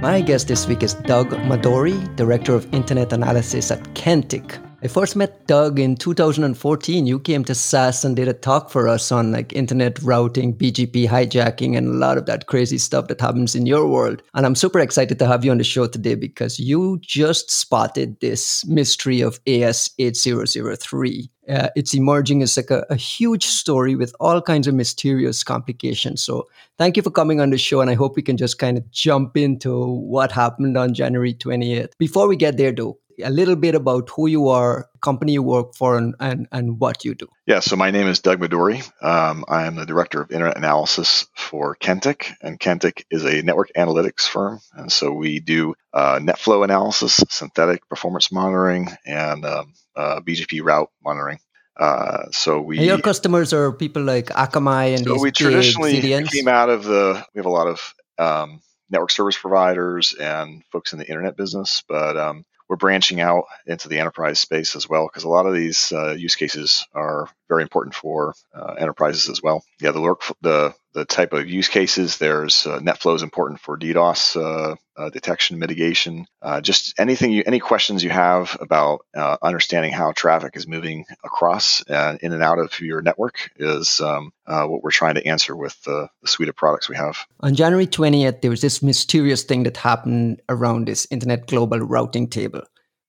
My guest this week is Doug Madory, Director of Internet Analysis at Kentik. I first met Doug in 2014. You came to SAS and did a talk for us on like internet routing, BGP hijacking, and a lot of that crazy stuff that happens in your world. And I'm super excited to have you on the show today because you just spotted this mystery of AS8003. Uh, it's emerging as like a, a, huge story with all kinds of mysterious complications. So thank you for coming on the show, and I hope we can just kind of jump into what happened on January 28th. Before we get there, though, a little bit about who you are, company you work for, and, and, and what you do. Yeah, so my name is Doug Madory. Um, I am the director of internet analysis for Kentik, and Kentik is a network analytics firm. And so we do uh, NetFlow analysis, synthetic performance monitoring, and um, uh, BGP route monitoring. Uh, so we and your customers are people like Akamai and so we traditionally CDNs? came out of the we have a lot of um, network service providers and folks in the internet business, but um, we're branching out into the enterprise space as well because a lot of these uh, use cases are very important for uh, enterprises as well. Yeah, the the the type of use cases. There's uh, NetFlow is important for DDoS uh, uh, detection, mitigation. Uh, just anything, you, any questions you have about uh, understanding how traffic is moving across and in and out of your network is um, uh, what we're trying to answer with the, the suite of products we have. On January 20th, there was this mysterious thing that happened around this Internet Global Routing Table.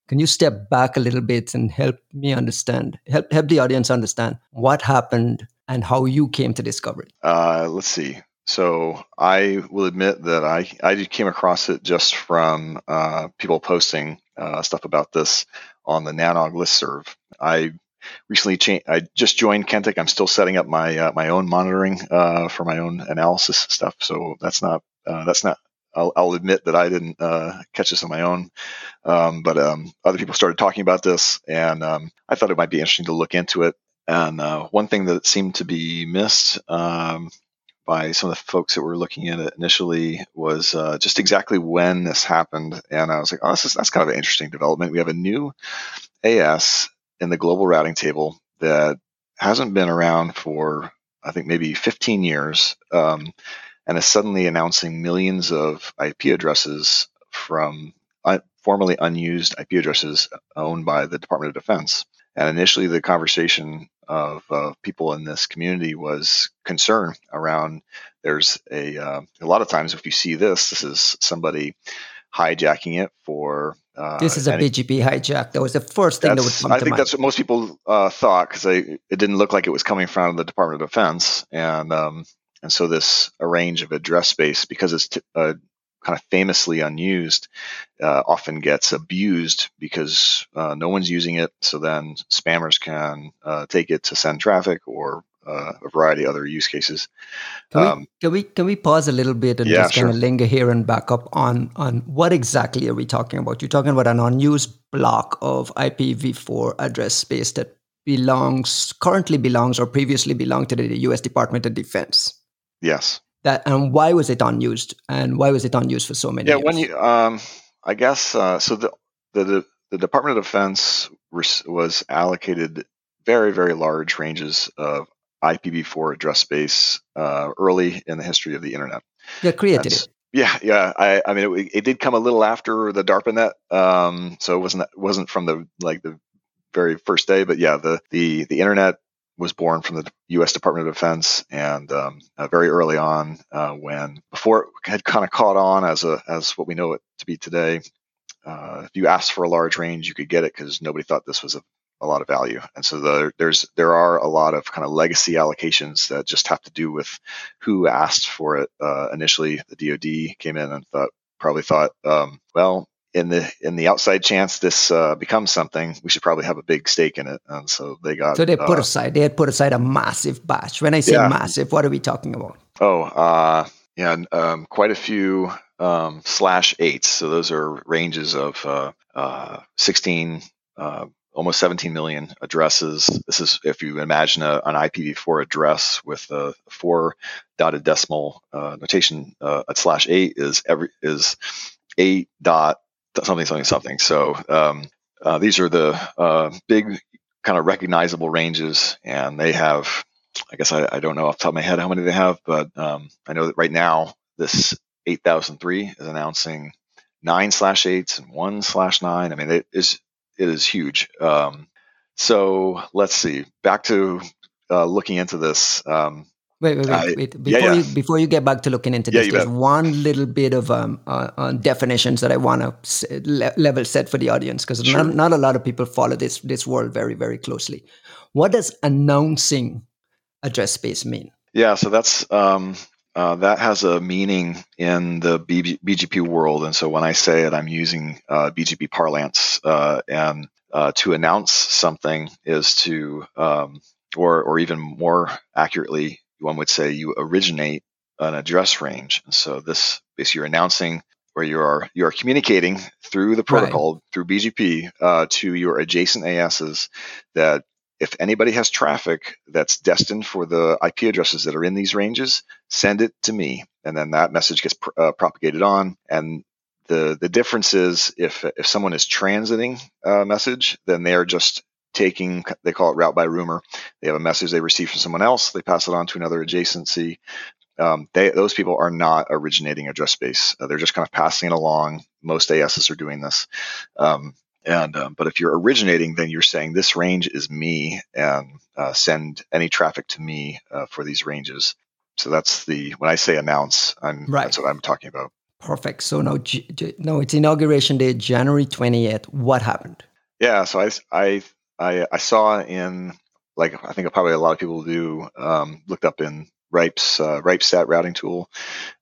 Can you step back a little bit and help me understand, help help the audience understand what happened and how you came to discover it? Uh, let's see. So I will admit that I I came across it just from uh, people posting uh, stuff about this on the Nanog listserv. I recently changed. I just joined Kentik. I'm still setting up my uh, my own monitoring uh, for my own analysis stuff. So that's not uh, that's not. I'll, I'll, admit that I didn't uh, catch this on my own, um, but um, other people started talking about this, and um, I thought it might be interesting to look into it. And one thing that seemed to be missed um, by some of the folks that were looking at it initially was uh, just exactly when this happened. And I was like, oh, this is, that's kind of an interesting development. We have a new AS in the global routing table that hasn't been around for, I think, maybe 15 years um, and is suddenly announcing millions of IP addresses from formerly unused IP addresses owned by the Department of Defense. And initially, the conversation of uh, people in this community was concern around there's a uh, a lot of times if you see this, this is somebody hijacking it for. Uh, this is a BGP hijack. That was the first thing that would come I think mind. that's what most people uh, thought because it didn't look like it was coming from the Department of Defense, and um, and so this a range of address space because it's t- uh, kind of famously unused uh, often gets abused because uh, no one's using it. So then spammers can uh, take it to send traffic or uh, a variety of other use cases. Can, um, we, can we can we pause a little bit and yeah, just kind of linger here and back up on on what exactly are we talking about? You're talking about an unused block of IPv4 address space that belongs currently belongs or previously belonged to the U.S. Department of Defense. Yes that and why was it unused? And why was it unused for so many yeah years? when you um i guess uh, so the, the the department of defense was allocated very very large ranges of ipv4 address space uh, early in the history of the internet. Yeah created it yeah yeah i i mean it, it, did come a little after the darpanet um so it wasn't wasn't from the like the very first day but yeah the the the internet was born from the U.S. Department of Defense, and um, uh, very early on, uh, when before it had kind of caught on as a as what we know it to be today, uh, if you asked for a large range, you could get it because nobody thought this was a, a lot of value. And so the, there's there are a lot of kind of legacy allocations that just have to do with who asked for it uh, initially. The DoD came in and thought probably thought, um, well, in the in the outside chance this uh, becomes something, we should probably have a big stake in it. And so they got. So they put uh, aside. They had put aside a massive batch. When I say yeah. massive, what are we talking about? Oh, uh, yeah, um, quite a few um, slash eights. So those are ranges of uh, uh, sixteen. Uh, almost 17 million addresses. This is if you imagine a, an IPv4 address with a four dotted decimal notation at slash eight is every is eight dot something, something, something. So um, uh, these are the uh, big kind of recognizable ranges, and they have, I guess I, I, don't know off the top of my head how many they have, but um, I know that right now this 8003 is announcing nine slash eights and one slash nine. I mean, it is it is huge. Um, so let's see. Back to uh, looking into this. Um, Wait, wait, wait, wait. Before, yeah, yeah. You, before you get back to looking into this, yeah, there's bet. one little bit of um, uh, uh, definitions that I want to le- level set for the audience because sure. not, not a lot of people follow this this world very, very closely. What does announcing address space mean? Yeah, so that's um, uh, that has a meaning in the BGP world, and so when I say it, I'm using uh, BGP parlance, uh, and uh, to announce something is to, um, or or even more accurately, one would say you originate an address range. And so this basically you're announcing or you are you are communicating through the protocol right. through BGP uh, to your adjacent ASs that if anybody has traffic that's destined for the IP addresses that are in these ranges, send it to me, and then that message gets pr- uh, propagated on. And the the difference is if if someone is transiting a message, then they are just taking they call it route by rumor. They have a message they receive from someone else. They pass it on to another adjacency. Um, they, those people are not originating address space. Uh, they're just kind of passing it along. Most as's are doing this. Um, and um, but if you're originating then you're saying this range is me and uh, send any traffic to me uh, for these ranges. So that's the when i say announce i'm right. that's what i'm talking about. Perfect. So now no it's inauguration day january 28th what happened? Yeah so i i I, I saw in like I think probably a lot of people do um, looked up in Ripe's uh, RIPEstat routing tool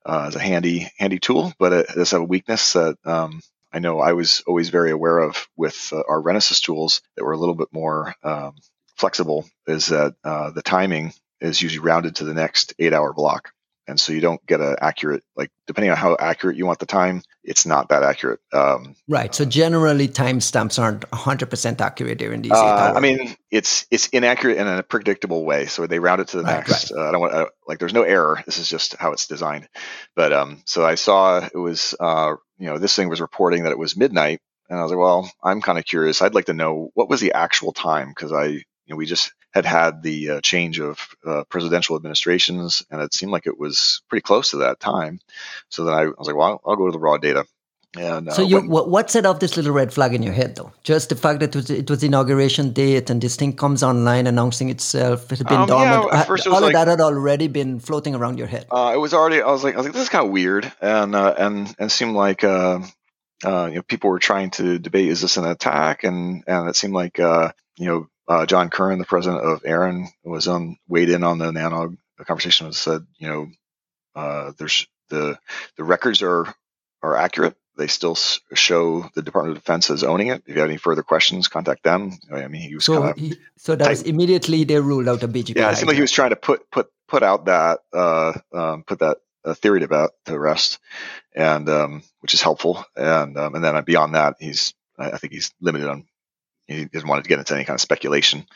uh, as a handy handy tool, but it does have a weakness that um, I know I was always very aware of with uh, our Renesys tools that were a little bit more um, flexible. Is that uh, the timing is usually rounded to the next eight hour block and so you don't get an accurate like depending on how accurate you want the time it's not that accurate um, right. So generally timestamps aren't 100% accurate during these uh, i mean it's it's inaccurate in a predictable way so they round it to the right, next. right. Uh, i don't want uh, like there's no error. This is just how it's designed. But um so i saw it was uh you know this thing was reporting that it was midnight and i was like well i'm kind of curious. I'd like to know what was the actual time because i know we just had had the uh, change of uh, presidential administrations, and it seemed like it was pretty close to that time. So then I, I was like, well, I'll, go to the raw data. And, so uh, you, when, what set off this little red flag in your head, though? Just the fact that it was, it was inauguration date and this thing comes online announcing itself. It had been um, dormant. Yeah, all of like, that had already been floating around your head. Uh, it was already. I was like, I was like, this is kind of weird, and uh, and and seemed like. Uh, uh, you know, people were trying to debate: is this an attack? And and it seemed like uh, you know uh, John Curran, the president of ARIN, was on weighed in on the Nanog conversation and said, you know, uh, there's the the records are are accurate. They still show the Department of Defense as owning it. If you have any further questions, contact them. I mean, he was so kind of he, so that was immediately they ruled out a BGP. Yeah, it seemed like he was trying to put put put out that uh, um, put that uh, theory to to rest, and um, which is helpful. And um, and then beyond that, he's I think he's limited on he doesn't want to get into any kind of speculation.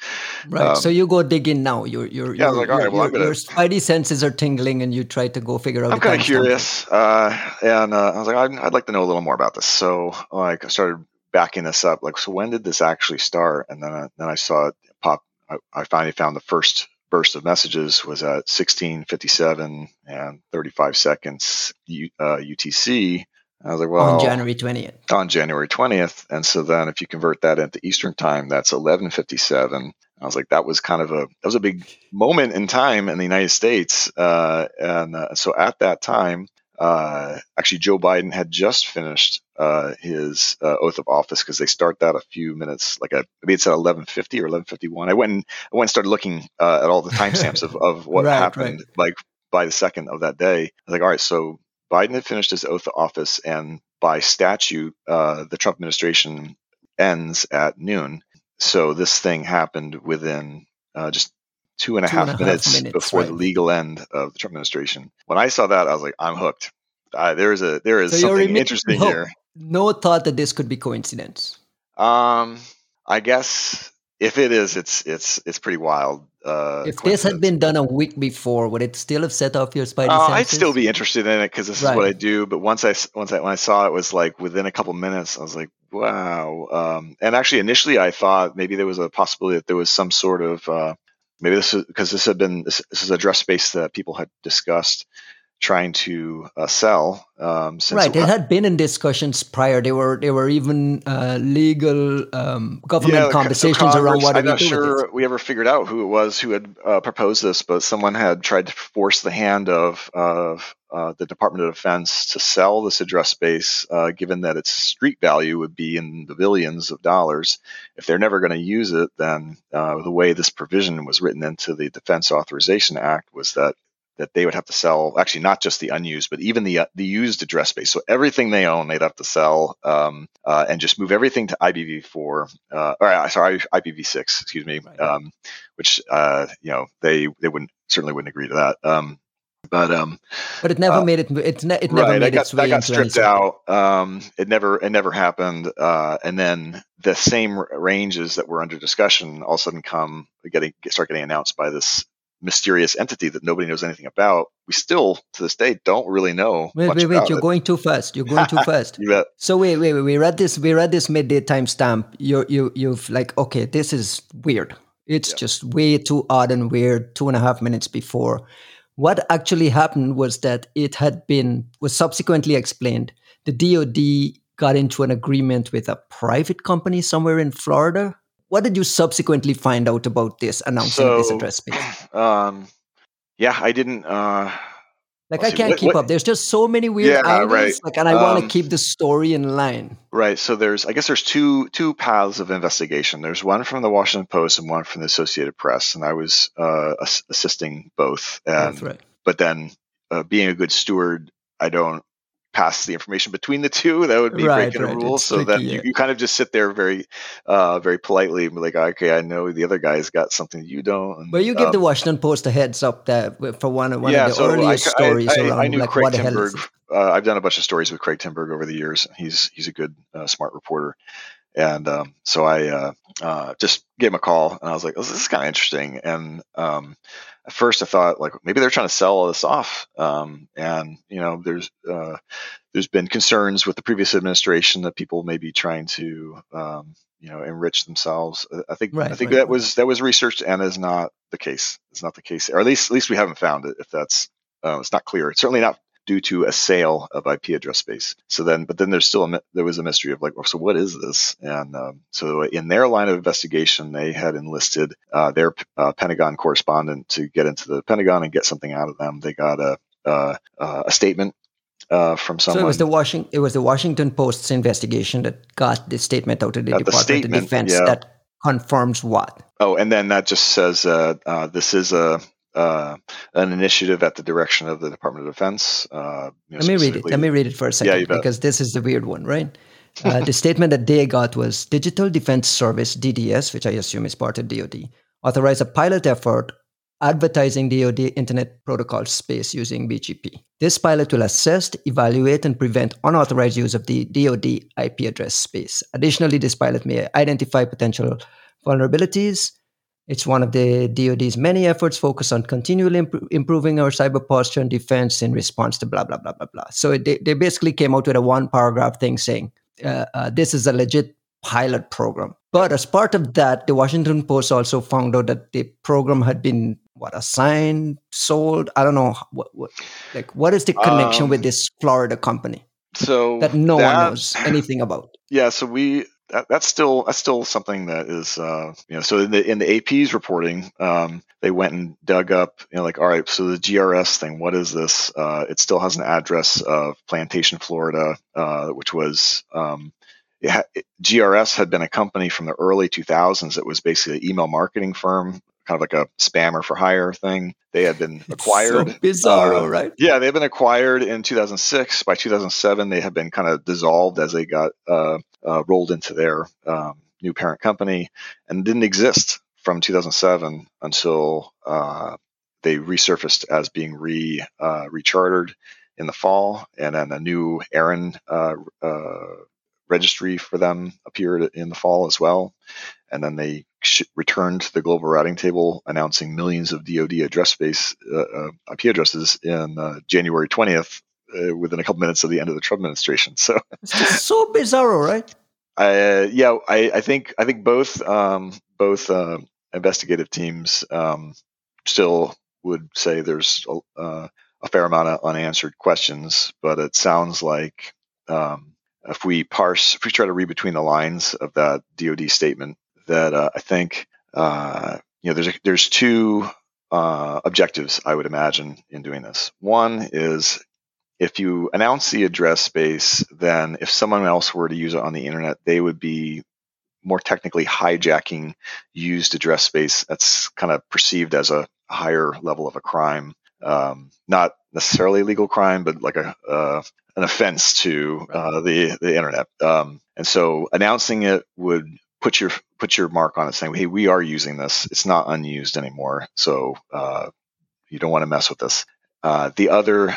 Right. Um, so you go dig in now. You're, you're, yeah, you're, like, all right, well, gonna, your spidey senses are tingling, and you try to go figure out. I'm kind of curious, uh, and uh, I was like, I'd, I'd, like to know a little more about this. So, like, I started backing this up. Like, so when did this actually start? And then, I, then I saw it pop. I, I finally found the first burst of messages was at 1657 and 35 seconds uh, UTC I was like, well, on January 20th. On January 20th. And so then if you convert that into Eastern time, that's 1157. I was like, that was kind of a, that was a big moment in time in the United States. Uh, and uh, so at that time, uh, actually Joe Biden had just finished uh, his uh, oath of office because they start that a few minutes, like a, maybe it's at 1150 or 1151. I went and, I went and started looking uh, at all the timestamps of, of what right, happened, right. like by the second of that day. I was like, all right, so Biden had finished his oath of office, and by statute, uh, the Trump administration ends at noon. So this thing happened within uh, just two and a, two half, and a minutes half minutes, before right. the legal end of the Trump administration. When I saw that, I was like, I'm hooked. Uh, there is a there is so something interesting no, here. No thought that this could be coincidence. Um, I guess if it is, it's it's it's pretty wild. Uh, if this had been done a week before, would it still have set off your spidey uh, I'd still be interested in it because this right. is what I do. But once I once I when I saw it was like within a couple minutes, I was like, wow. Um, and actually, initially, I thought maybe there was a possibility that there was some sort of uh, maybe this is because this had been this, this is address space that people had discussed trying to uh, sell. Um, right, it, had been in discussions prior. There were there were even uh, legal um, government yeah, conversations so around what. I'm not sure we ever figured out who it was who had uh, proposed this, but someone had tried to force the hand of of uh, the Department of Defense to sell this address space, uh, given that its street value would be in the billions of dollars. If they're never going to use it, then uh, the way this provision was written into the Defense Authorization Act was that that they would have to sell actually not just the unused but even the uh, the used address space. So everything they own they'd have to sell um, uh, and just move everything to IPv4 uh, or uh, sorry IPv6 excuse me um, which uh, you know they they wouldn't certainly wouldn't agree to that um, but um but it never uh, made it it, ne- it never right, made got, its way got stripped out um it never it never happened uh and then the same ranges that were under discussion all of a sudden come getting start getting announced by this mysterious entity that nobody knows anything about. We still, to this day, don't really know. Wait, wait, wait! You're it. going too fast. You're going too fast. So wait, wait, wait. We read this. We read this midday timestamp. You, you, you've like, okay, this is weird. It's yeah. just way too odd and weird. Two and a half minutes before, what actually happened was that it had been was subsequently explained. The DoD got into an agreement with a private company somewhere in Florida what did you subsequently find out about this announcing so, this address space? Um, yeah, I didn't. Uh, like I can't what, keep what, up. There's just so many weird yeah. Right. Like, and I um, want to keep the story in line. Right. So there's, I guess, there's two two paths of investigation. There's one from the Washington Post and one from the Associated Press, and I was uh, assisting both. And, That's right. But then, uh, being a good steward, I don't pass the information between the two. That would be right, breaking right. a rule. It's so then you, you, kind of just sit there very, uh, very politely and be like, okay, I know the other guy's got something you don't. And, but you give um, the Washington Post a heads up that for one, one yeah, of the so earliest I, stories I, I, around, I knew like, Craig Timberg. Uh, I've done a bunch of stories with Craig Timberg over the years. He's he's a good, uh, smart reporter. And um, so I uh, uh, just gave him a call, and I was like, "This is kind of interesting." And um, at first, I thought like maybe they're trying to sell all this off. Um, and you know, there's uh, there's been concerns with the previous administration that people may be trying to um, you know enrich themselves. Uh, I think right, I think right, that right. was that was researched and is not the case. It's not the case, or at least at least we haven't found it. If that's uh, it's not clear. It's certainly not due to a sale of IP address space. So then, but then there's still a, there was a mystery of like, well, so what is this? And um, so in their line of investigation, they had enlisted uh, their uh, Pentagon correspondent to get into the Pentagon and get something out of them. They got a uh, a statement uh, from someone. So it was the Washington it was the Washington Post's investigation that got the statement out of the uh, Department the of Defense yeah. that confirms what. Oh, and then that just says uh, uh, this is a uh, an initiative at the direction of the Department of Defense. Uh, you know, Let me read it. Let me read it for a second yeah, because this is the weird one, right? Uh, the statement that they got was Digital Defense Service (DDS), which I assume is part of DoD, authorized a pilot effort advertising DoD Internet Protocol space using BGP. This pilot will assess, evaluate, and prevent unauthorized use of the DoD IP address space. Additionally, this pilot may identify potential vulnerabilities it's one of the DoD's many efforts focused on continually imp- improving our cyber posture and defense in response to blah, blah, blah, blah, blah. So they, they basically came out with a one paragraph thing saying uh, uh, this is a legit pilot program. But as part of that, the Washington Post also found out that the program had been what assigned, sold. I don't know what, what like what is the connection um, with this Florida company? So that no that, one knows anything about. Yeah, so we that, that's still that's still something that is uh, you know so in the in the AP's reporting um, they went and dug up you know like all right so the GRS thing what is this? Uh, it still has an address of Plantation Florida uh, which was um, it it, GRS had been a company from the early 2000s that was basically an email marketing firm kind of like a spammer for hire thing. They had been acquired. So bizarre, uh, right? Yeah, they've been acquired in 2006. By 2007, they had been kind of dissolved as they got uh, uh, rolled into their um, new parent company and didn't exist from 2007 until uh, they resurfaced as being re uh, rechartered in the fall, and then a new uh, registry for them appeared in the fall as well. And then they sh- returned to the global routing table, announcing millions of DoD address space uh, uh IP addresses in uh, January 20th, uh, within a couple minutes of the end of the Trump administration. So it's so bizarre, right? Uh, yeah, I, I, think I think both um, both uh, investigative teams um, still would say there's a, a fair amount of unanswered questions, but it sounds like um, if we parse, if we try to read between the lines of that DoD statement, that uh, I think uh, you know there's a, there's two uh, objectives I would imagine in doing this. One is if you announce the address space, then if someone else were to use it on the internet, they would be more technically hijacking used address space that's kind of perceived as a higher level of a crime. Um, not necessarily a legal crime, but like a uh, an offense to uh, the the internet. Um, and so announcing it would put your put your mark on it, saying, "Hey, we are using this. It's not unused anymore. So uh, you don't want to mess with this." Uh, the other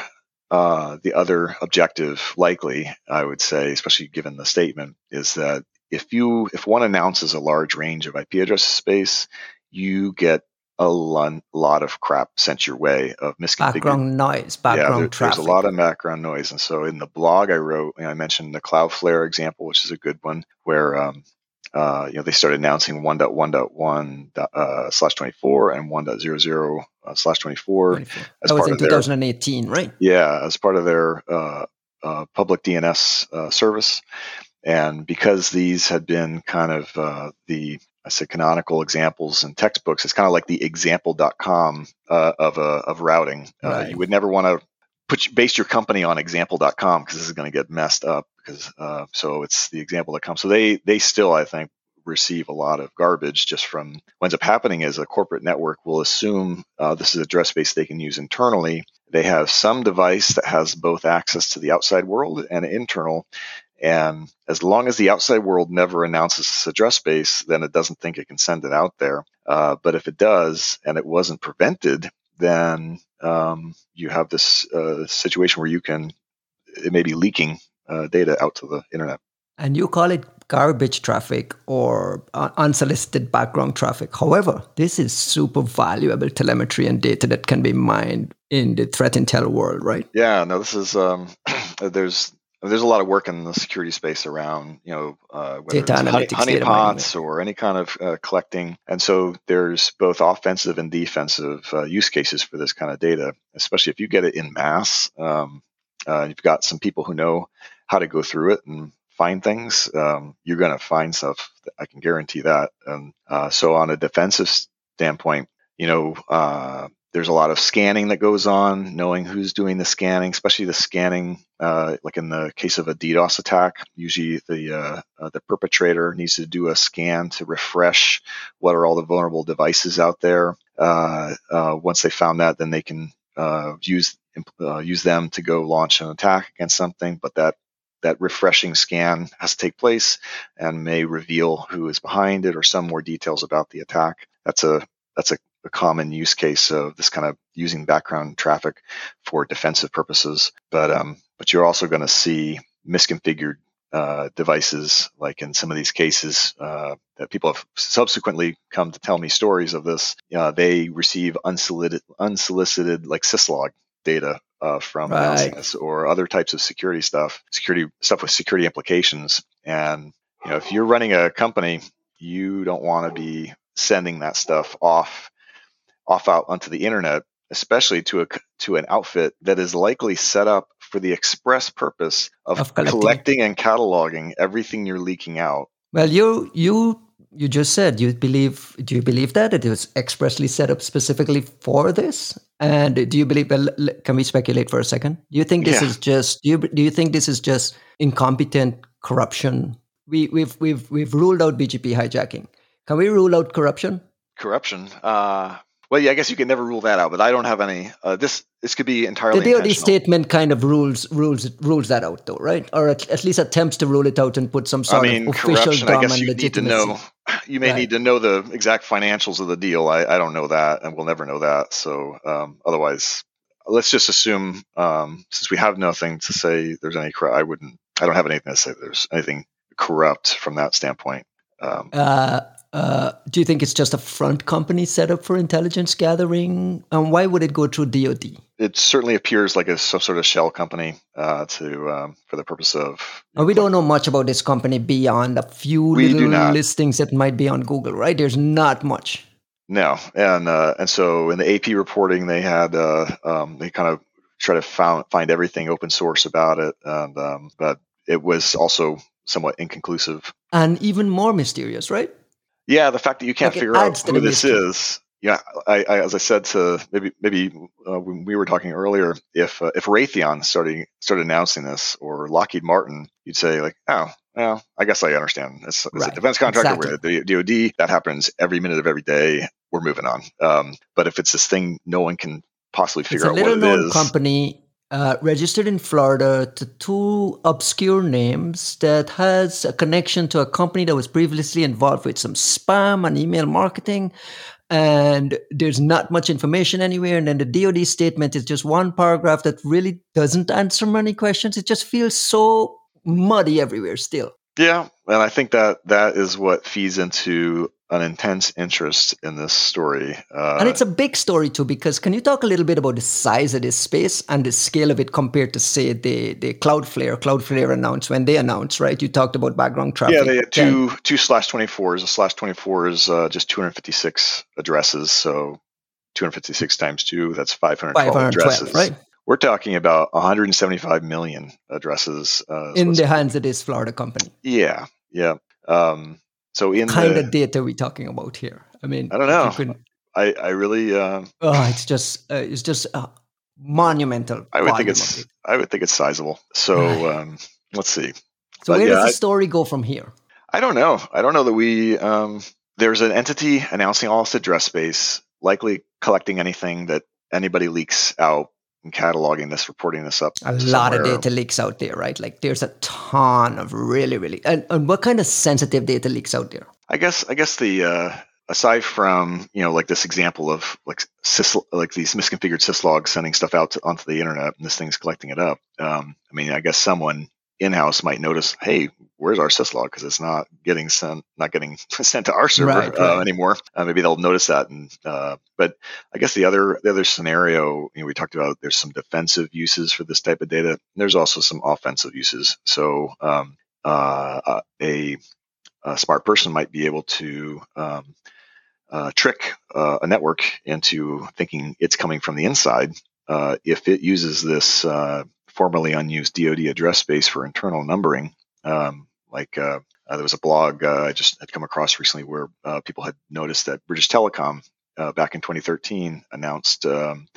uh, the other objective, likely, I would say, especially given the statement, is that if you if one announces a large range of IP address space, you get a lot of crap sent your way of misconfigured background noise, background yeah, there, traffic. There's a lot of background noise, and so in the blog I wrote, you know, I mentioned the Cloudflare example, which is a good one, where um, uh, you know they started announcing 1.1.1 uh, slash 24 and 1.00 uh, slash 24 as that was in 2018, their, right? Yeah, as part of their uh, uh, public DNS uh, service. And because these had been kind of uh, the I said canonical examples and textbooks, it's kind of like the example.com uh, of uh, of routing. Uh. You would never want to put base your company on example.com because this is going to get messed up. Because uh, so it's the example.com. So they they still I think receive a lot of garbage just from what ends up happening is a corporate network will assume uh, this is address space they can use internally. They have some device that has both access to the outside world and internal, and as long as the outside world never announces this address space, then it doesn't think it can send it out there. Uh, but if it does and it wasn't prevented, then um, you have this uh, situation where you can, it may be leaking uh, data out to the internet. And you call it garbage traffic or unsolicited background traffic. However, this is super valuable telemetry and data that can be mined in the threat intel world, right? Yeah, no, this is, um, there's, there's a lot of work in the security space around, you know, uh, whether data it's honey, honeypots or any kind of uh, collecting. And so there's both offensive and defensive uh, use cases for this kind of data, especially if you get it in mass. Um, uh, you've got some people who know how to go through it and find things. Um, you're going to find stuff. I can guarantee that. And uh, so on a defensive standpoint, you know, uh, there's a lot of scanning that goes on, knowing who's doing the scanning, especially the scanning, uh, like in the case of a DDoS attack. Usually, the uh, uh, the perpetrator needs to do a scan to refresh what are all the vulnerable devices out there. Uh, uh, once they found that, then they can uh, use use them to go launch an attack against something. But that that refreshing scan has to take place and may reveal who is behind it or some more details about the attack. That's a that's a a common use case of this kind of using background traffic for defensive purposes. But um, but you're also going to see misconfigured uh, devices, like in some of these cases uh, that people have subsequently come to tell me stories of this. Uh, they receive unsolicited, unsolicited like syslog data uh, from right. this or other types of security stuff, security stuff with security implications. And you know, if you're running a company, you don't want to be sending that stuff off off out onto the internet, especially to a to an outfit that is likely set up for the express purpose of, of collecting. collecting and cataloging everything you're leaking out. Well, you you you just said you believe do you believe that it was expressly set up specifically for this and do you believe can we speculate for a second do you think this yeah. is just do you do you think this is just incompetent corruption we we've we've we've ruled out bgp hijacking can we rule out corruption corruption uh well, yeah, I guess you can never rule that out, but I don't have any. Uh, this this could be entirely. The DoD statement kind of rules rules rules that out, though, right? Or at, at, least attempts to rule it out and put some sort I mean, of official I guess you need to know. You may right. need to know the exact financials of the deal. I, I don't know that, and we'll never know that. So, um, otherwise, let's just assume, um, since we have nothing to say, there's any. I wouldn't. I don't have anything to say. There's anything corrupt from that standpoint. Um, uh, uh, do you think it's just a front company set up for intelligence gathering? And why would it go through DoD? It certainly appears like a some sort of shell company uh, to um, for the purpose of. We don't know much about this company beyond a few we little listings that might be on Google, right? There's not much. No, and uh, and so in the AP reporting, they had uh, um, they kind of try to found, find everything open source about it, and um, but it was also somewhat inconclusive and even more mysterious, right? Yeah, the fact that you can't like figure out who this is. Yeah, I, I, as I said to maybe maybe uh, when we were talking earlier, if uh, if Raytheon started started announcing this or Lockheed Martin, you'd say like, oh, well, I guess I understand. It's, it's right. a defense contractor exactly. the DoD. That happens every minute of every day. We're moving on. Um, but if it's this thing no one can possibly figure out what it is, a little known company uh, registered in Florida to two obscure names that has a connection to a company that was previously involved with some spam and email marketing. And there's not much information anywhere. And then the DoD statement is just one paragraph that really doesn't answer many questions. It just feels so muddy everywhere still. Yeah, and I think that that is what feeds into an intense interest in this story. Uh, and it's a big story too, because can you talk a little bit about the size of this space and the scale of it compared to, say, the, the Cloudflare? Cloudflare announced when they announced, right? You talked about background traffic. Yeah, they had two two slash twenty fours. A slash twenty four is uh, just two hundred fifty six addresses, so two hundred fifty six times two, that's five hundred twelve addresses. Right. We're talking about 175 million addresses uh, in the hands of this Florida company. Yeah, yeah. Um, so in kind the, of data we're talking about here? I mean, I don't know. Could, I I really. Uh, oh, it's just uh, it's just uh, monumental. I would think it's I would think it's sizable. So um, let's see. So but where yeah, does the story I, go from here? I don't know. I don't know that we. Um, there's an entity announcing all its address space, likely collecting anything that anybody leaks out and cataloging this, reporting this up. A lot of data leaks out there, right? Like there's a ton of really, really. And, and what kind of sensitive data leaks out there? I guess I guess the uh, aside from you know like this example of like sys, like these misconfigured syslogs sending stuff out to, onto the internet and this thing's collecting it up. Um, I mean, I guess someone in-house might notice, hey, where's our syslog? Because it's not getting sent, not getting sent to our server right, uh, anymore. Uh, maybe they'll notice that. And uh, but I guess the other the other scenario, you know, we talked about there's some defensive uses for this type of data. There's also some offensive uses. So um, uh, uh, a, a, smart person might be able to um, uh, trick a network into thinking it's coming from the inside. if it uses this formerly unused DoD address space for internal numbering. Um, like uh, uh, there was a blog uh, I just had come across recently where uh, people had noticed that British Telecom uh, back in 2013 announced um,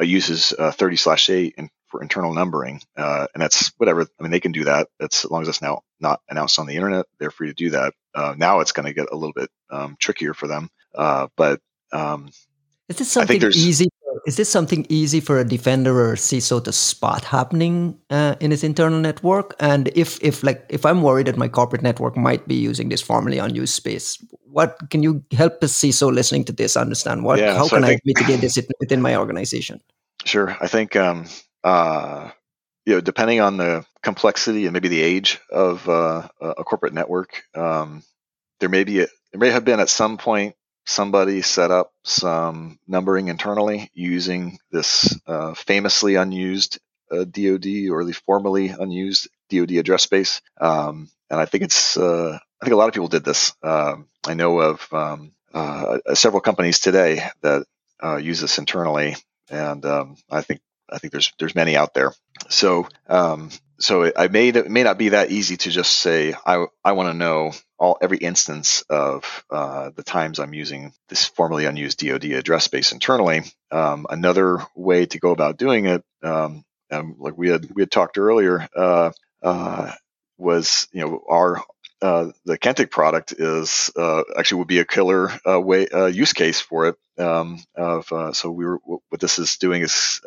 uses 30 slash 8 for internal numbering, and that's whatever. I mean, they can do that. That's as long as it's now not announced on the internet, they're free to do that. now it's going to get a little bit um, trickier for them, but um, is this something easy is this something easy for a defender or a CISO to spot happening uh, in his internal network? And if, if like, if I'm worried that my corporate network might be using this formerly unused space, what can you help a CISO listening to this understand? What, yeah, how so can I, think, I, mitigate this within my organization? Sure, I think um, uh, you know, depending on the complexity and maybe the age of uh, a corporate network, um, there may be a, there may have been at some point somebody set up some numbering internally using this uh, famously unused uh, DoD or the formerly unused DoD address space. Um, and I think it's uh, I think a lot of people did this. Um, I know of um, uh, several companies today that uh, use this internally, and um, I think I think there's there's many out there. So um, so it, I made it may not be that easy to just say I I want to know all every instance of uh, the times I'm using this formerly unused DoD address space internally. Um, another way to go about doing it, um, like we had we had talked earlier, uh, uh, was you know our uh, the Kentik product is uh, actually would be a killer uh, way use case for it. Um, of so we were what this is doing is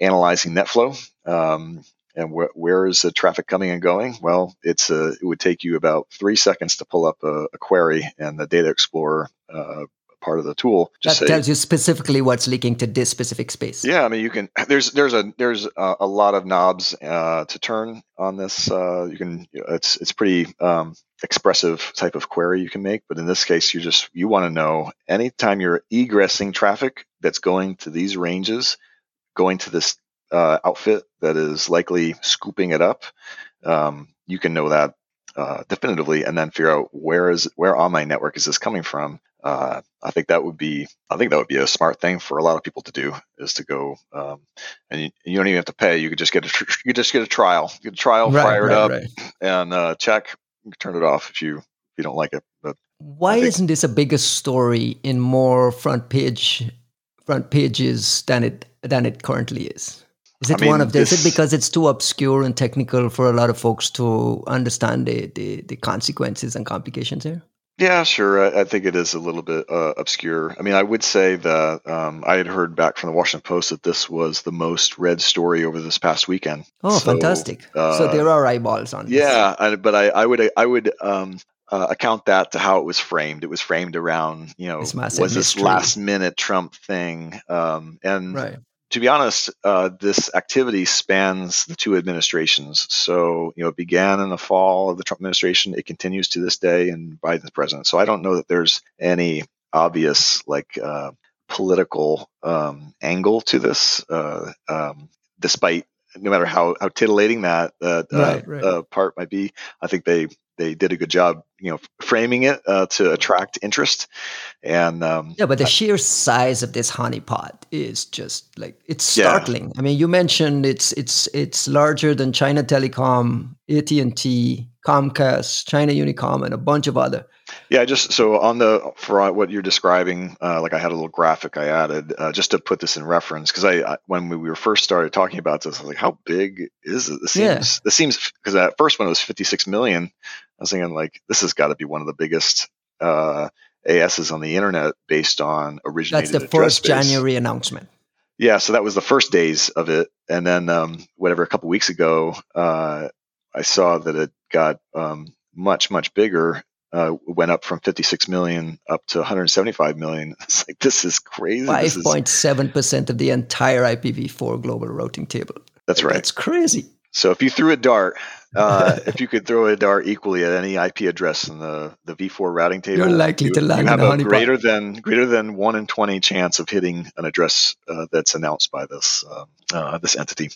analyzing NetFlow um, and wh- where is the traffic coming and going? Well, it's a, it would take you about three seconds to pull up a, a query, and the Data Explorer uh, part of the tool that say, tells you specifically what's leaking to this specific space. Yeah, I mean, you can. There's there's a there's a, a lot of knobs uh, to turn on this. Uh, you can. It's it's pretty um, expressive type of query you can make, but in this case, you just you want to know anytime you're egressing traffic that's going to these ranges, going to this uh, outfit that is likely scooping it up, um, you can know that uh, definitively, and then figure out where is where on my network is this coming from. uh, I think that would be I think that would be a smart thing for a lot of people to do is to go um, and you, you, don't even have to pay. You could just get a you just get a trial, get a trial, right, fire right, it up, right. and uh, check. Turn it off if you if you don't like it. But why think, isn't this a bigger story in more front page front pages than it than it currently is? Is it I mean, one of this, is it because it's too obscure and technical for a lot of folks to understand the, the, the consequences and complications here? Yeah, sure. I, I, think it is a little bit uh, obscure. I mean, I would say that um, I had heard back from the Washington Post that this was the most read story over this past weekend. Oh, so, fantastic! Uh, so there are eyeballs on. This. Yeah, I, but I, I would I would um, uh, account that to how it was framed. It was framed around you know was this last minute Trump thing, um, and right to be honest, uh, this activity spans the two administrations. So, you know, it began in the fall of the Trump administration. It continues to this day in Biden's president. So I don't know that there's any obvious, like, uh, political um, angle to this, uh, um, despite no matter how, how titillating that uh, right, right. Uh, part might be. I think they they did a good job, you know, framing it uh, to attract interest. And um, yeah, but the I, sheer size of this honeypot is just like it's startling. Yeah. I mean, you mentioned it's it's it's larger than China Telecom, AT and T, Comcast, China Unicom, and a bunch of other. Yeah, just so on the for what you're describing, uh, like I had a little graphic I added uh, just to put this in reference because I, I, when we were first started talking about this, I was like, how big is it? This seems yeah. this seems because at first it was 56 million, I was thinking like this has got to be one of the biggest uh, ASs on the internet based on originated. That's the first January announcement. Yeah, so that was the first days of it, and then um, whatever a couple weeks ago, uh, I saw that it got um, much much bigger uh, went up from 56 million up to 175 million. It's like this is crazy. 5.7 percent of the entire IPv4 global routing table. That's right. That's crazy. So if you threw a dart, uh, if you could throw a dart equally at any IP address in the, the V4 routing table, you're likely you, to land you have a greater than greater than one in 20 chance of hitting an address uh, that's announced by this um, uh, this entity.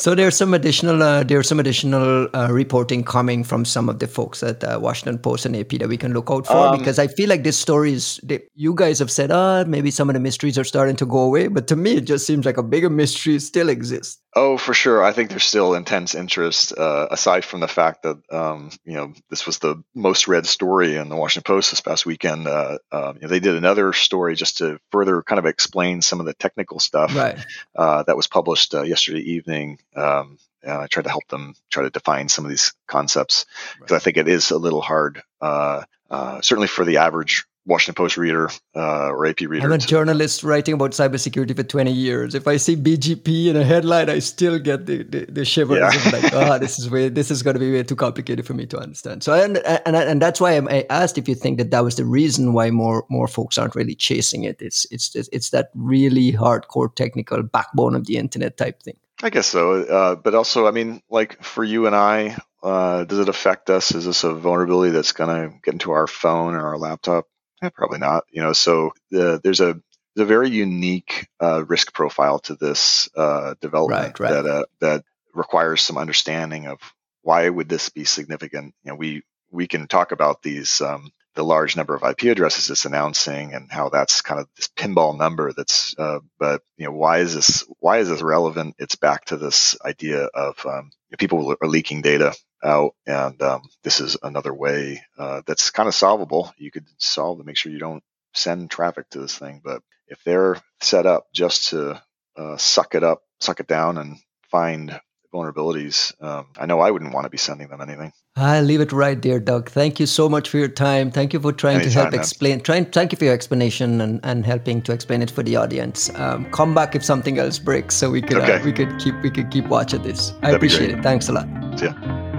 So there's some additional uh, there's some additional uh, reporting coming from some of the folks at uh, Washington Post and AP that we can look out for um, because I feel like this story is they, you guys have said ah maybe some of the mysteries are starting to go away, but to me it just seems like a bigger mystery still exists. Oh, for sure. I think there's still intense interest, uh, aside from the fact that um, you know this was the most read story in the Washington Post this past weekend. Uh, uh, you know, they did another story just to further kind of explain some of the technical stuff right. Uh, that was published uh, yesterday evening. Um, and I tried to help them try to define some of these concepts because right. I think it is a little hard, uh, certainly for the average Washington Post reader uh, or AP reader. I'm a journalist writing about cybersecurity for 20 years. If I see BGP in a headline, I still get the, the, the shivers. Yeah. like, oh, this is way, this is going to be way too complicated for me to understand. So, and and, and that's why I asked if you think that that was the reason why more more folks aren't really chasing it. It's it's it's that really hardcore technical backbone of the internet type thing. I guess so, uh, but also, I mean, like for you and I, uh, does it affect us? Is this a vulnerability that's going to get into our phone or our laptop? Eh, probably not. You know, so the, there's a there's a very unique uh, risk profile to this uh, development right, right. that uh, that requires some understanding of why would this be significant. You know, we we can talk about these um, the large number of IP addresses it's announcing and how that's kind of this pinball number that's uh, but you know why is this why is this relevant it's back to this idea of um, people are leaking data out, and um, this is another way uh, that's kind of solvable. You could solve to make sure you don't send traffic to this thing, but if they're set up just to uh, suck it up, suck it down, and find vulnerabilities, um, I know I wouldn't want to be sending them anything. I leave it right there, Doug. Thank you so much for your time. Thank you for trying Anytime, to help explain. Trying, thank you for your explanation and, and helping to explain it for the audience. Um, come back if something else breaks, so we could uh, okay. uh, we could keep we could keep watching this. I That'd appreciate it. Thanks a lot. Yeah.